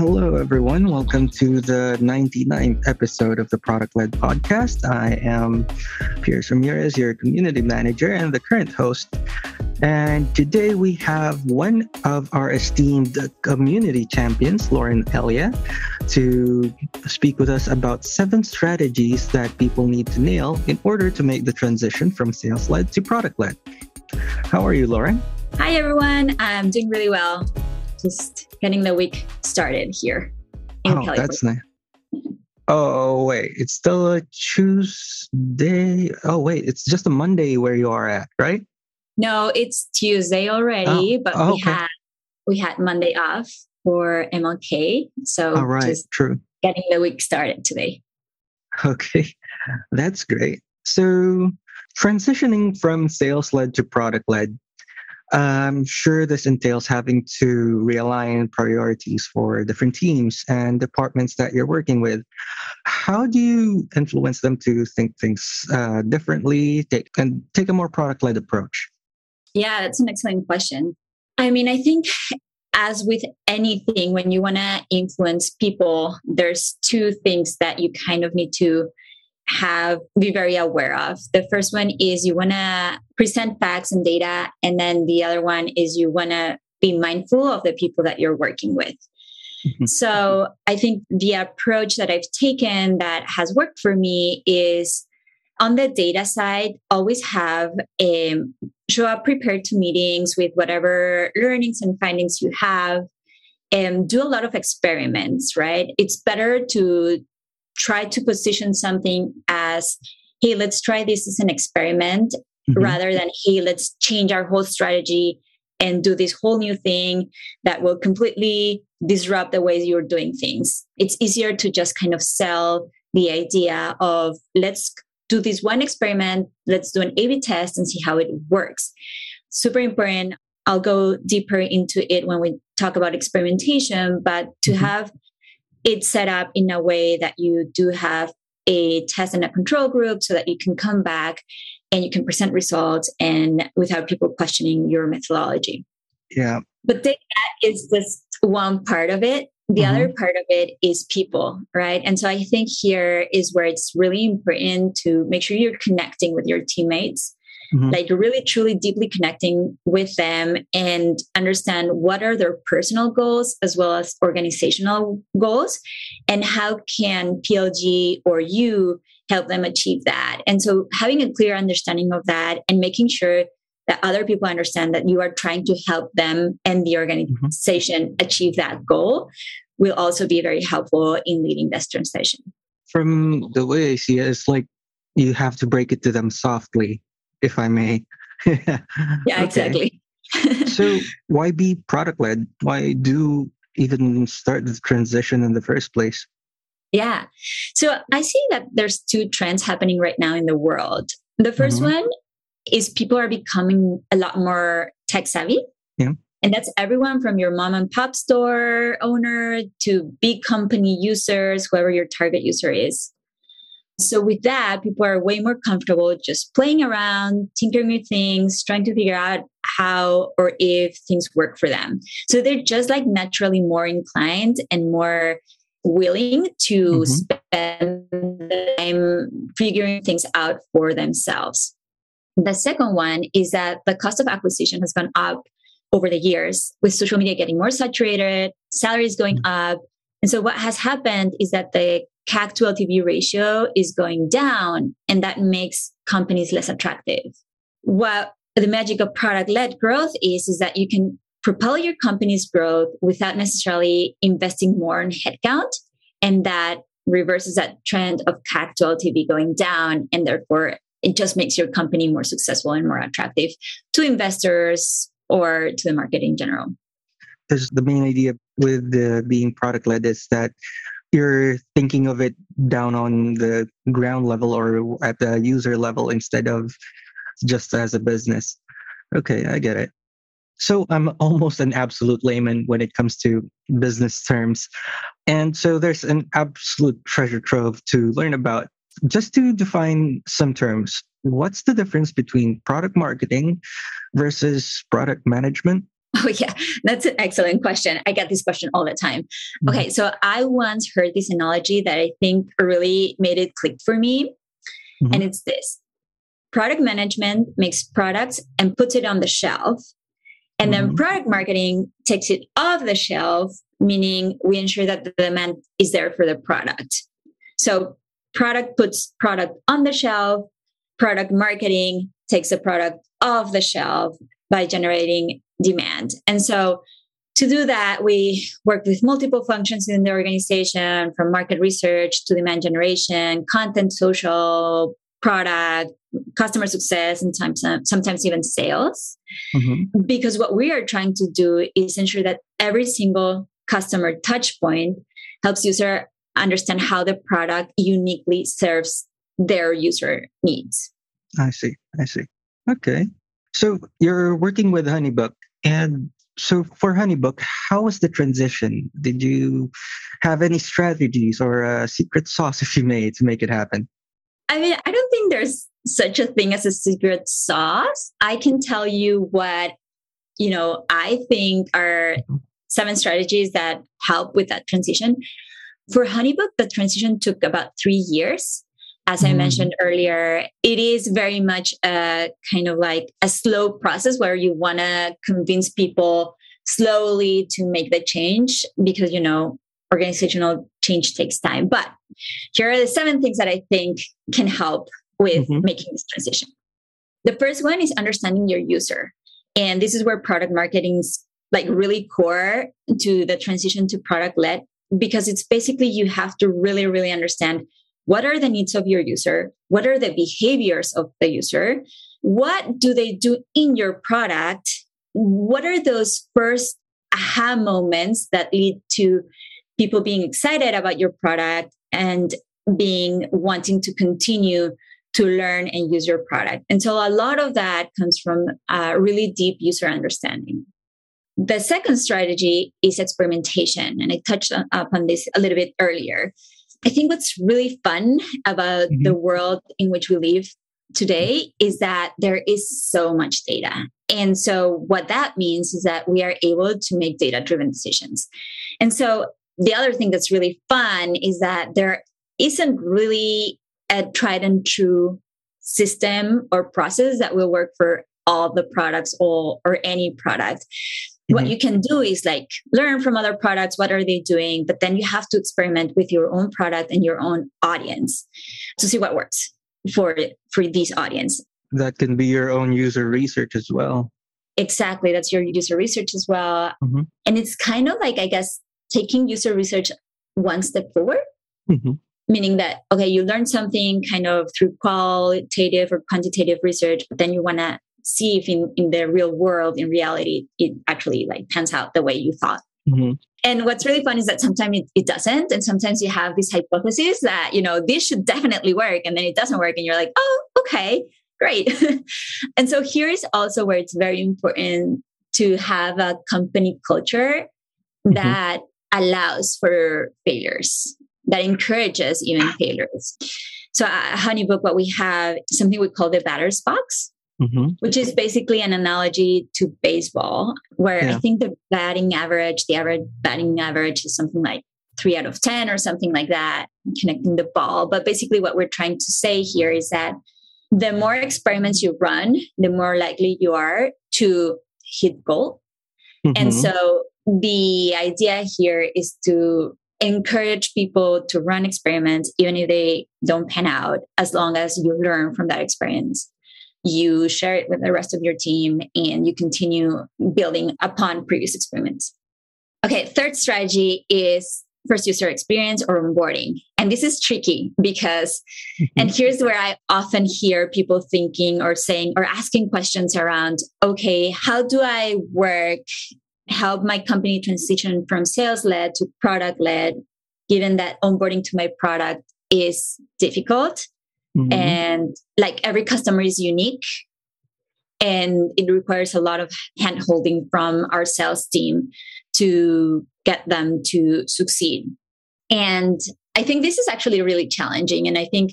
Hello, everyone. Welcome to the 99th episode of the Product Led Podcast. I am Pierce Ramirez, your community manager and the current host. And today we have one of our esteemed community champions, Lauren Elia, to speak with us about seven strategies that people need to nail in order to make the transition from sales led to product led. How are you, Lauren? Hi, everyone. I'm doing really well. Just getting the week started here. oh, California. that's nice. Oh, wait. It's still a Tuesday. Oh, wait. It's just a Monday where you are at, right? No, it's Tuesday already, oh, but oh, we okay. had we had Monday off for MLK. So All right, just true. Getting the week started today. Okay. That's great. So transitioning from sales led to product led, I'm sure this entails having to realign priorities for different teams and departments that you're working with. How do you influence them to think things uh, differently take, and take a more product led approach? Yeah, that's an excellent question. I mean, I think as with anything, when you want to influence people, there's two things that you kind of need to have be very aware of. The first one is you want to present facts and data, and then the other one is you want to be mindful of the people that you're working with. Mm-hmm. So I think the approach that I've taken that has worked for me is on the data side, always have a um, show up prepared to meetings with whatever learnings and findings you have and do a lot of experiments, right? It's better to try to position something as, hey, let's try this as an experiment mm-hmm. rather than, hey, let's change our whole strategy and do this whole new thing that will completely disrupt the way you're doing things. It's easier to just kind of sell the idea of let's do this one experiment, let's do an A B test and see how it works. Super important. I'll go deeper into it when we talk about experimentation, but to mm-hmm. have it set up in a way that you do have a test and a control group so that you can come back and you can present results and without people questioning your methodology. Yeah. But that is just one part of it the mm-hmm. other part of it is people right and so i think here is where it's really important to make sure you're connecting with your teammates mm-hmm. like really truly deeply connecting with them and understand what are their personal goals as well as organizational goals and how can plg or you help them achieve that and so having a clear understanding of that and making sure that other people understand that you are trying to help them and the organization mm-hmm. achieve that goal will also be very helpful in leading this transition. From the way I see it, it's like you have to break it to them softly, if I may. yeah, exactly. so why be product led? Why do even start the transition in the first place? Yeah. So I see that there's two trends happening right now in the world. The 1st mm-hmm. one is people are becoming a lot more tech savvy. Yeah. And that's everyone from your mom and pop store owner to big company users, whoever your target user is. So, with that, people are way more comfortable just playing around, tinkering with things, trying to figure out how or if things work for them. So, they're just like naturally more inclined and more willing to mm-hmm. spend time figuring things out for themselves. The second one is that the cost of acquisition has gone up over the years with social media getting more saturated, salaries going mm-hmm. up. And so what has happened is that the CAC to LTV ratio is going down and that makes companies less attractive. What the magic of product led growth is, is that you can propel your company's growth without necessarily investing more in headcount. And that reverses that trend of CAC to LTV going down. And therefore it just makes your company more successful and more attractive to investors or to the market in general. Because the main idea with the being product led is that you're thinking of it down on the ground level or at the user level instead of just as a business. Okay, I get it. So I'm almost an absolute layman when it comes to business terms. And so there's an absolute treasure trove to learn about just to define some terms, what's the difference between product marketing versus product management? Oh, yeah, that's an excellent question. I get this question all the time. Mm-hmm. Okay, so I once heard this analogy that I think really made it click for me. Mm-hmm. And it's this product management makes products and puts it on the shelf. And mm-hmm. then product marketing takes it off the shelf, meaning we ensure that the demand is there for the product. So product puts product on the shelf, product marketing takes the product off the shelf by generating demand. And so to do that, we work with multiple functions in the organization from market research to demand generation, content, social, product, customer success, and sometimes, sometimes even sales. Mm-hmm. Because what we are trying to do is ensure that every single customer touch point helps user understand how the product uniquely serves their user needs. I see. I see. Okay. So you're working with Honeybook and so for Honeybook, how was the transition? Did you have any strategies or a secret sauce, if you may, to make it happen? I mean, I don't think there's such a thing as a secret sauce. I can tell you what, you know, I think are seven strategies that help with that transition. For Honeybook, the transition took about three years as I mm. mentioned earlier, it is very much a kind of like a slow process where you want to convince people slowly to make the change because, you know, organizational change takes time. But here are the seven things that I think can help with mm-hmm. making this transition. The first one is understanding your user. And this is where product marketing is like really core to the transition to product led because it's basically you have to really, really understand what are the needs of your user? What are the behaviors of the user? What do they do in your product? What are those first aha moments that lead to people being excited about your product and being wanting to continue to learn and use your product. And so a lot of that comes from a really deep user understanding. The second strategy is experimentation. And I touched upon this a little bit earlier. I think what's really fun about mm-hmm. the world in which we live today is that there is so much data. And so, what that means is that we are able to make data driven decisions. And so, the other thing that's really fun is that there isn't really a tried and true system or process that will work for all the products or, or any product. Mm-hmm. What you can do is like learn from other products. What are they doing? But then you have to experiment with your own product and your own audience to see what works for for this audience. That can be your own user research as well. Exactly, that's your user research as well. Mm-hmm. And it's kind of like I guess taking user research one step forward. Mm-hmm meaning that okay you learn something kind of through qualitative or quantitative research but then you want to see if in, in the real world, in reality, it actually like pans out the way you thought. Mm-hmm. And what's really fun is that sometimes it, it, doesn't. And sometimes you have this hypothesis that, you know, this should definitely work. And then it doesn't work. And you're like, oh, okay, great. and so here is also where it's very important to have a company culture mm-hmm. that allows for failures, that encourages even failures. So at Honeybook, what we have something we call the batter's box mm-hmm. which is basically an analogy to baseball, where yeah. I think the batting average, the average batting average is something like three out of 10 or something like that, connecting the ball. But basically, what we're trying to say here is that the more experiments you run, the more likely you are to hit goal. Mm-hmm. And so the idea here is to encourage people to run experiments, even if they don't pan out, as long as you learn from that experience you share it with the rest of your team, and you continue building upon previous experiments. Okay, third strategy is first user experience or onboarding. And this is tricky because, and here's where I often hear people thinking or saying or asking questions around okay, how do I work, help my company transition from sales led to product led, given that onboarding to my product is difficult? Mm-hmm. And like every customer is unique and it requires a lot of hand holding from our sales team to get them to succeed. And I think this is actually really challenging. And I think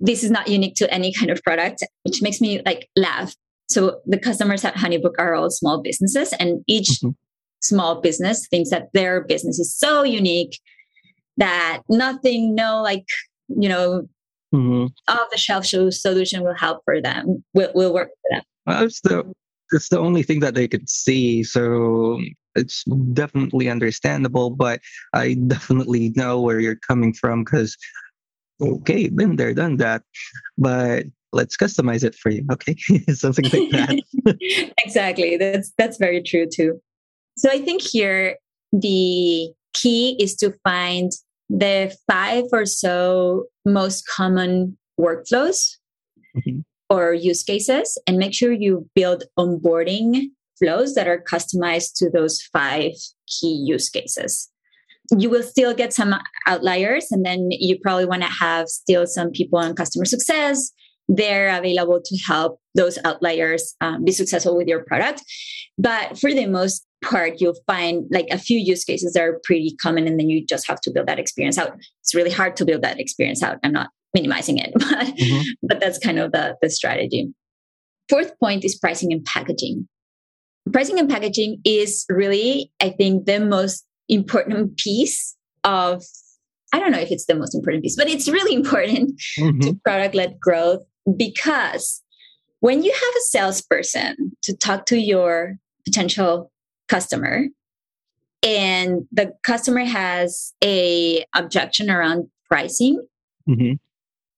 this is not unique to any kind of product, which makes me like laugh. So the customers at Honeybook are all small businesses, and each mm-hmm. small business thinks that their business is so unique that nothing, no like, you know, mm-hmm. off the shelf solution will help for them, will, will work for them. Well, it's the it's the only thing that they could see. So it's definitely understandable, but I definitely know where you're coming from because okay, been there, done that. But let's customize it for you. Okay. Something like that. exactly. That's that's very true too. So I think here the key is to find the five or so most common workflows mm-hmm. or use cases and make sure you build onboarding flows that are customized to those five key use cases. You will still get some outliers, and then you probably want to have still some people on customer success. They're available to help those outliers um, be successful with your product. But for the most part, you'll find like a few use cases that are pretty common, and then you just have to build that experience out. It's really hard to build that experience out. I'm not minimizing it, but mm-hmm. but that's kind of the, the strategy. Fourth point is pricing and packaging. Pricing and packaging is really, I think, the most important piece of I don't know if it's the most important piece, but it's really important mm-hmm. to product led growth because when you have a salesperson to talk to your potential customer and the customer has a objection around pricing mm-hmm.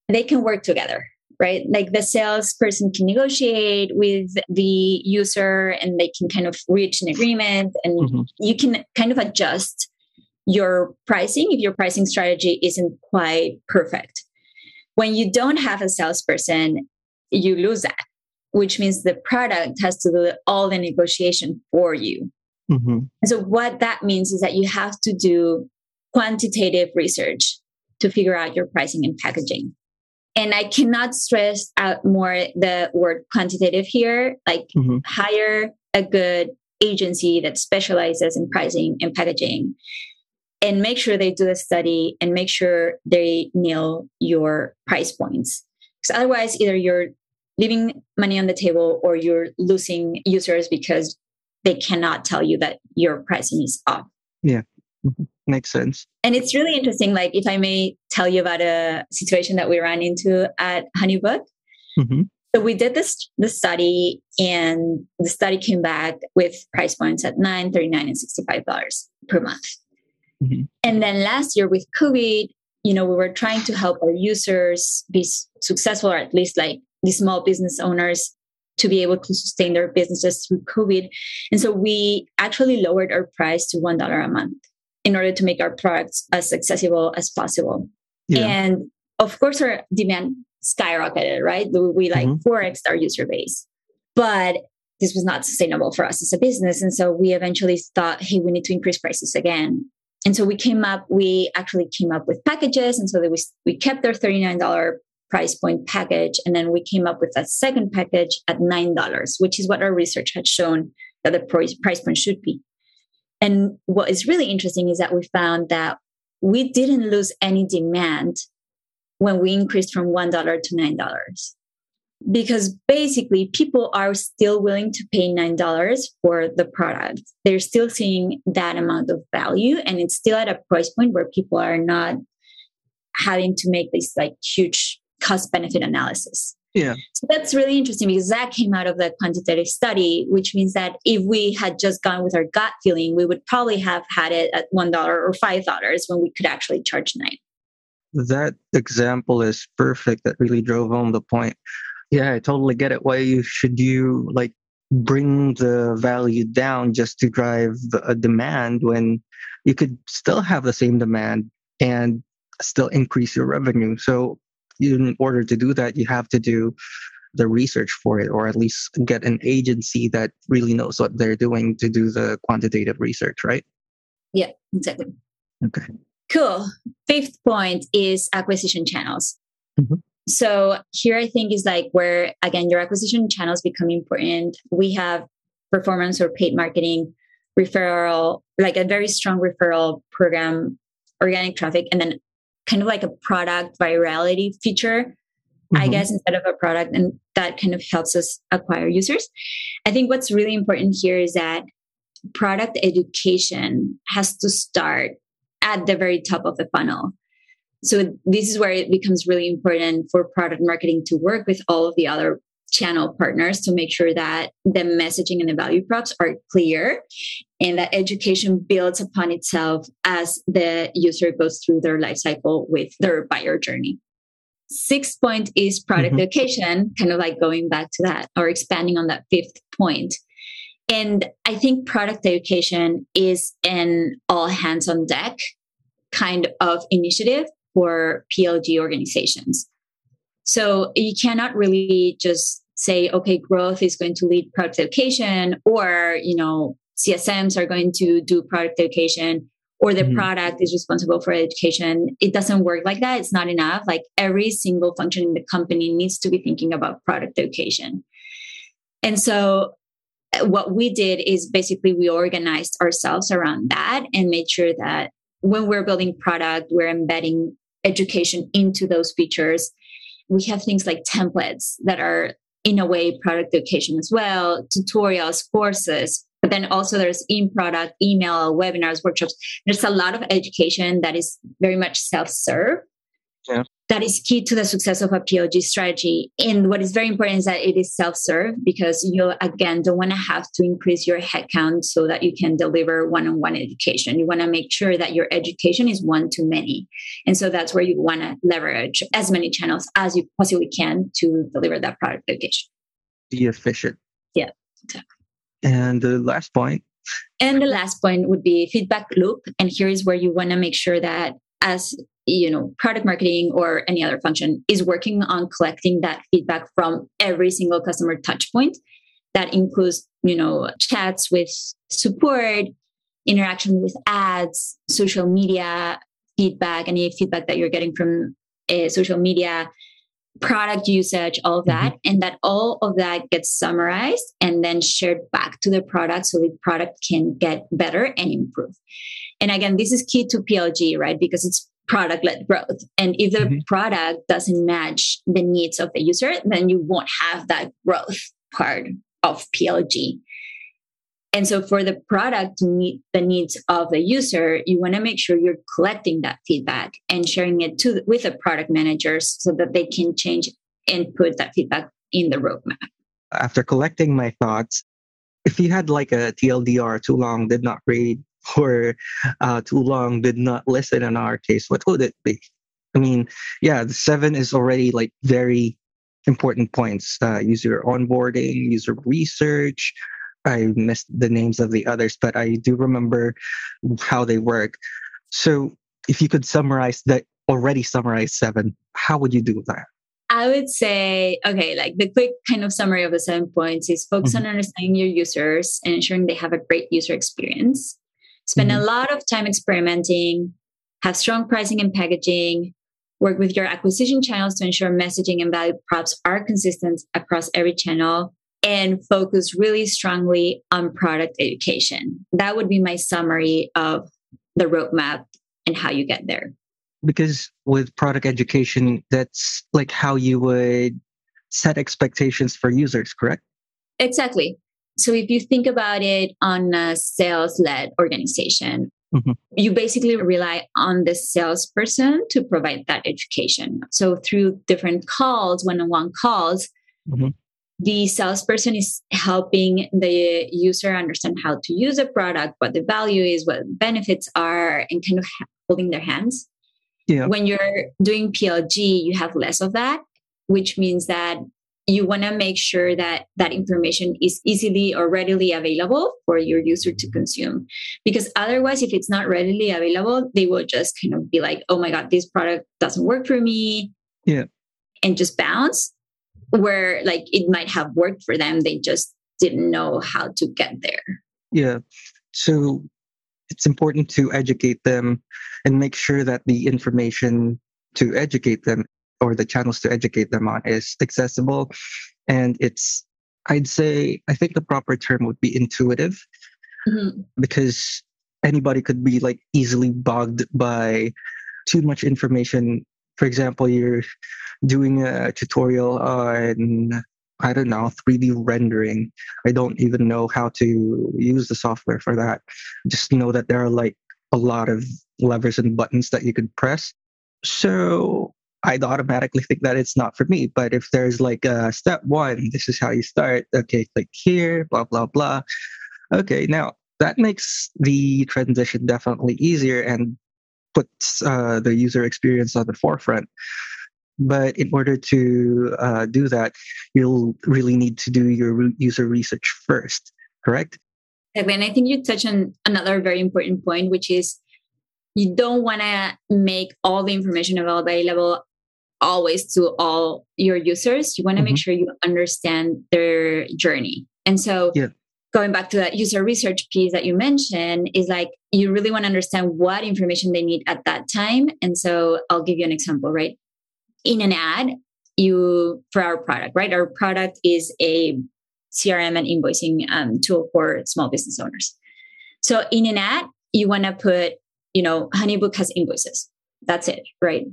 they can work together right like the salesperson can negotiate with the user and they can kind of reach an agreement and mm-hmm. you can kind of adjust your pricing if your pricing strategy isn't quite perfect when you don't have a salesperson you lose that which means the product has to do all the negotiation for you. Mm-hmm. So, what that means is that you have to do quantitative research to figure out your pricing and packaging. And I cannot stress out more the word quantitative here, like mm-hmm. hire a good agency that specializes in pricing and packaging and make sure they do a study and make sure they nail your price points. Because otherwise, either you're leaving money on the table or you're losing users because they cannot tell you that your pricing is off. Yeah. Mm-hmm. Makes sense. And it's really interesting. Like, if I may tell you about a situation that we ran into at Honeybook. Mm-hmm. So we did this the study, and the study came back with price points at nine, thirty nine, and sixty five dollars per month. Mm-hmm. And then last year with COVID, you know, we were trying to help our users be successful, or at least like the small business owners to be able to sustain their businesses through COVID. And so we actually lowered our price to $1 a month in order to make our products as accessible as possible. Yeah. And of course, our demand skyrocketed, right? We like mm-hmm. 4x our user base. But this was not sustainable for us as a business. And so we eventually thought, hey, we need to increase prices again. And so we came up, we actually came up with packages. And so we, we kept our $39 price point package. And then we came up with a second package at $9, which is what our research had shown that the price, point should be. And what is really interesting is that we found that we didn't lose any demand when we increased from $1 to $9. Because basically, people are still willing to pay $9 for the product. They're still seeing that amount of value, and it's still at a price point where people are not having to make this like huge cost benefit analysis. Yeah. So that's really interesting because that came out of the quantitative study, which means that if we had just gone with our gut feeling, we would probably have had it at $1 or $5 when we could actually charge nine. That example is perfect. That really drove home the point. Yeah, I totally get it. Why you should you like bring the value down just to drive a demand when you could still have the same demand and still increase your revenue. So in order to do that, you have to do the research for it, or at least get an agency that really knows what they're doing to do the quantitative research, right? Yeah, exactly. Okay. Cool. Fifth point is acquisition channels. Mm-hmm. So here I think is like where again your acquisition channels become important. We have performance or paid marketing, referral, like a very strong referral program, organic traffic, and then kind of like a product virality feature mm-hmm. I guess, instead of a product. And that kind of helps us acquire users. I think what's really important here is that product education has to start at the very top of the funnel. So this is where it becomes really important for product marketing to work with all of the other channel partners to make sure that the messaging and the value props are clear and that education builds upon itself as the user goes through their life cycle with their buyer journey. Sixth point is product mm-hmm. education, kind of like going back to that or expanding on that fifth point. And I think product education is an all hands on deck kind of initiative for PLG organizations. So you cannot really just say, okay, growth is going to lead product education or, you know, CSMs are going to do product education or the mm-hmm. product is responsible for education. It doesn't work like that. It's not enough. Like every single function in the company needs to be thinking about product education. And so what we did is basically we organized ourselves around that and made sure that when we're building product, we're embedding education into those features. We have things like templates that are in a way product education as well, tutorials, courses, but then also there's in product, email, webinars, workshops. There's a lot of education that is very much self serve. Yeah. That is key to the success of a PLG strategy. And what is very important is that it is self serve because you, again, don't want to have to increase your headcount so that you can deliver one on one education. You want to make sure that your education is one to many. And so that's where you want to leverage as many channels as you possibly can to deliver that product education. Be efficient. Yeah, exactly. And the last point. And the last point would be feedback loop. And here is where you want to make sure that as you know product marketing or any other function is working on collecting that feedback from every single customer touch point. That includes you know chats with support interaction with ads social media feedback any feedback that you're getting from uh, social media product usage all of that. Mm-hmm. and that all of that gets summarized and then shared back to the product so the product can get better and improve. And again this is key to plg right? Because it's product led growth. And if the mm-hmm. product doesn't match the needs of the user, then you won't have that growth part of PLG. And so for the product to meet the needs of the user, you want to make sure you're collecting that feedback and sharing it to with the product managers so that they can change and put that feedback in the roadmap. After collecting my thoughts, if you had like a TLDR too long, did not read, for uh, too long did not listen in our case, what would it be? I mean, yeah, the seven is already like very important points. Uh, user onboarding, user research. I missed the names of the others, but I do remember how they work. So if you could summarize that already summarized seven, how would you do that? I would say, okay, like the quick kind of summary of the seven points is focus mm-hmm. on understanding your users and ensuring they have a great user experience spend mm-hmm. a lot of time experimenting, have strong pricing and packaging, work with your acquisition channels to ensure messaging and value props are consistent across every channel, and focus really strongly on product education. That would be my summary of the roadmap and how you get there. Because with product education, that's like how you would set expectations for users, correct? Exactly. So if you think about it on a sales led organization, mm-hmm. you basically rely on the salesperson to provide that education. So through different calls, one on one calls, mm-hmm. the salesperson is helping the user understand how to use a product, what the value is, what benefits are, and kind of holding their hands. Yeah. When you're doing PLG, you have less of that, which means that you want to make sure that that information is easily or readily available for your user to consume. Because otherwise if it's not readily available they will just kind of be like oh my god this product doesn't work for me. Yeah. And just bounce. Where like it might have worked for them they just didn't know how to get there. Yeah. So it's important to educate them and make sure that the information to educate them or the channels to educate them on is accessible and it's i'd say i think the proper term would be intuitive mm-hmm. because anybody could be like easily bogged by too much information for example, you're doing a tutorial on, I don't know, 3D rendering. I don't even know how to use the software for that. Just know that there are like a lot of levers and buttons that you could press. So I'd automatically think that it's not for me. But if there's like a step one, this is how you start. Okay, click here, blah, blah, blah. Okay, now that makes the transition definitely easier and puts uh, the user experience on the forefront. But in order to uh, do that, you'll really need to do your user research first, correct? And I think you touch on another very important point, which is you don't want to make all the information available always to all your users. You want to mm-hmm. make sure you understand their journey. And so, yeah. going back to that user research piece that you mentioned, is like you really want to understand what information they need at that time. And so, I'll give you an example, right? In an ad, you, for our product, right? Our product is a CRM and invoicing um, tool for small business owners. So, in an ad, you want to put, you know, Honeybook has invoices. That's it, right?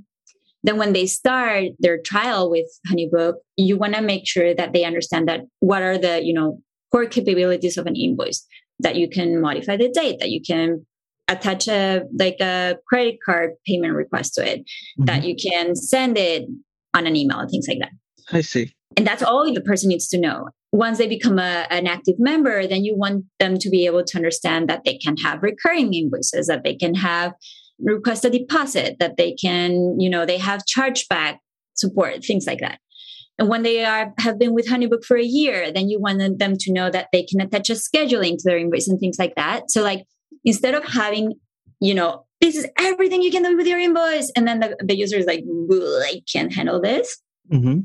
Then when they start their trial with honeybook you want to make sure that they understand that what are the you know core capabilities of an invoice that you can modify the date that you can attach a like a credit card payment request to it mm-hmm. that you can send it on an email and things like that. I see. And that's all the person needs to know. Once they become a, an active member then you want them to be able to understand that they can have recurring invoices that they can have request a deposit, that they can, you know, they have chargeback support, things like that. And when they are have been with Honeybook for a year, then you want them to know that they can attach a scheduling to their invoice and things like that. So like instead of having, you know, this is everything you can do with your invoice, and then the, the user is like, I can't handle this. Mm-hmm.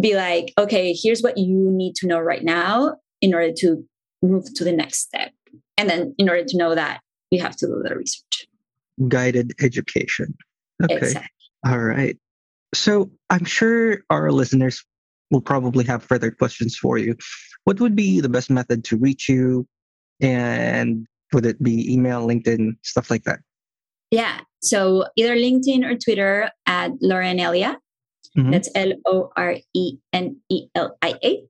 Be like, okay, here's what you need to know right now in order to move to the next step. And then in order to know that, you have to do the research guided education. Okay. Exactly. All right. So I'm sure our listeners will probably have further questions for you. What would be the best method to reach you? And would it be email, LinkedIn, stuff like that? Yeah. So either LinkedIn or Twitter at Lorenelia. Mm-hmm. That's L O R E N E L I A.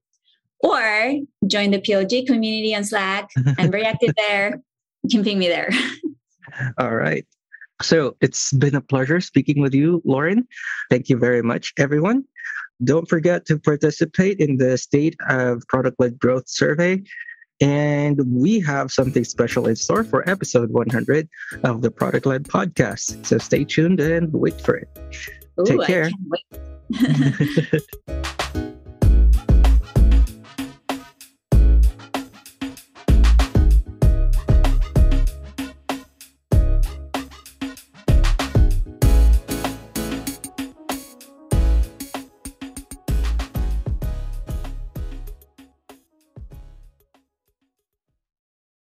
Or join the PLG community on Slack. I'm very active there. You can ping me there. All right. So it's been a pleasure speaking with you, Lauren. Thank you very much, everyone. Don't forget to participate in the State of Product Led Growth Survey. And we have something special in store for episode 100 of the Product Led Podcast. So stay tuned and wait for it. Ooh, Take care.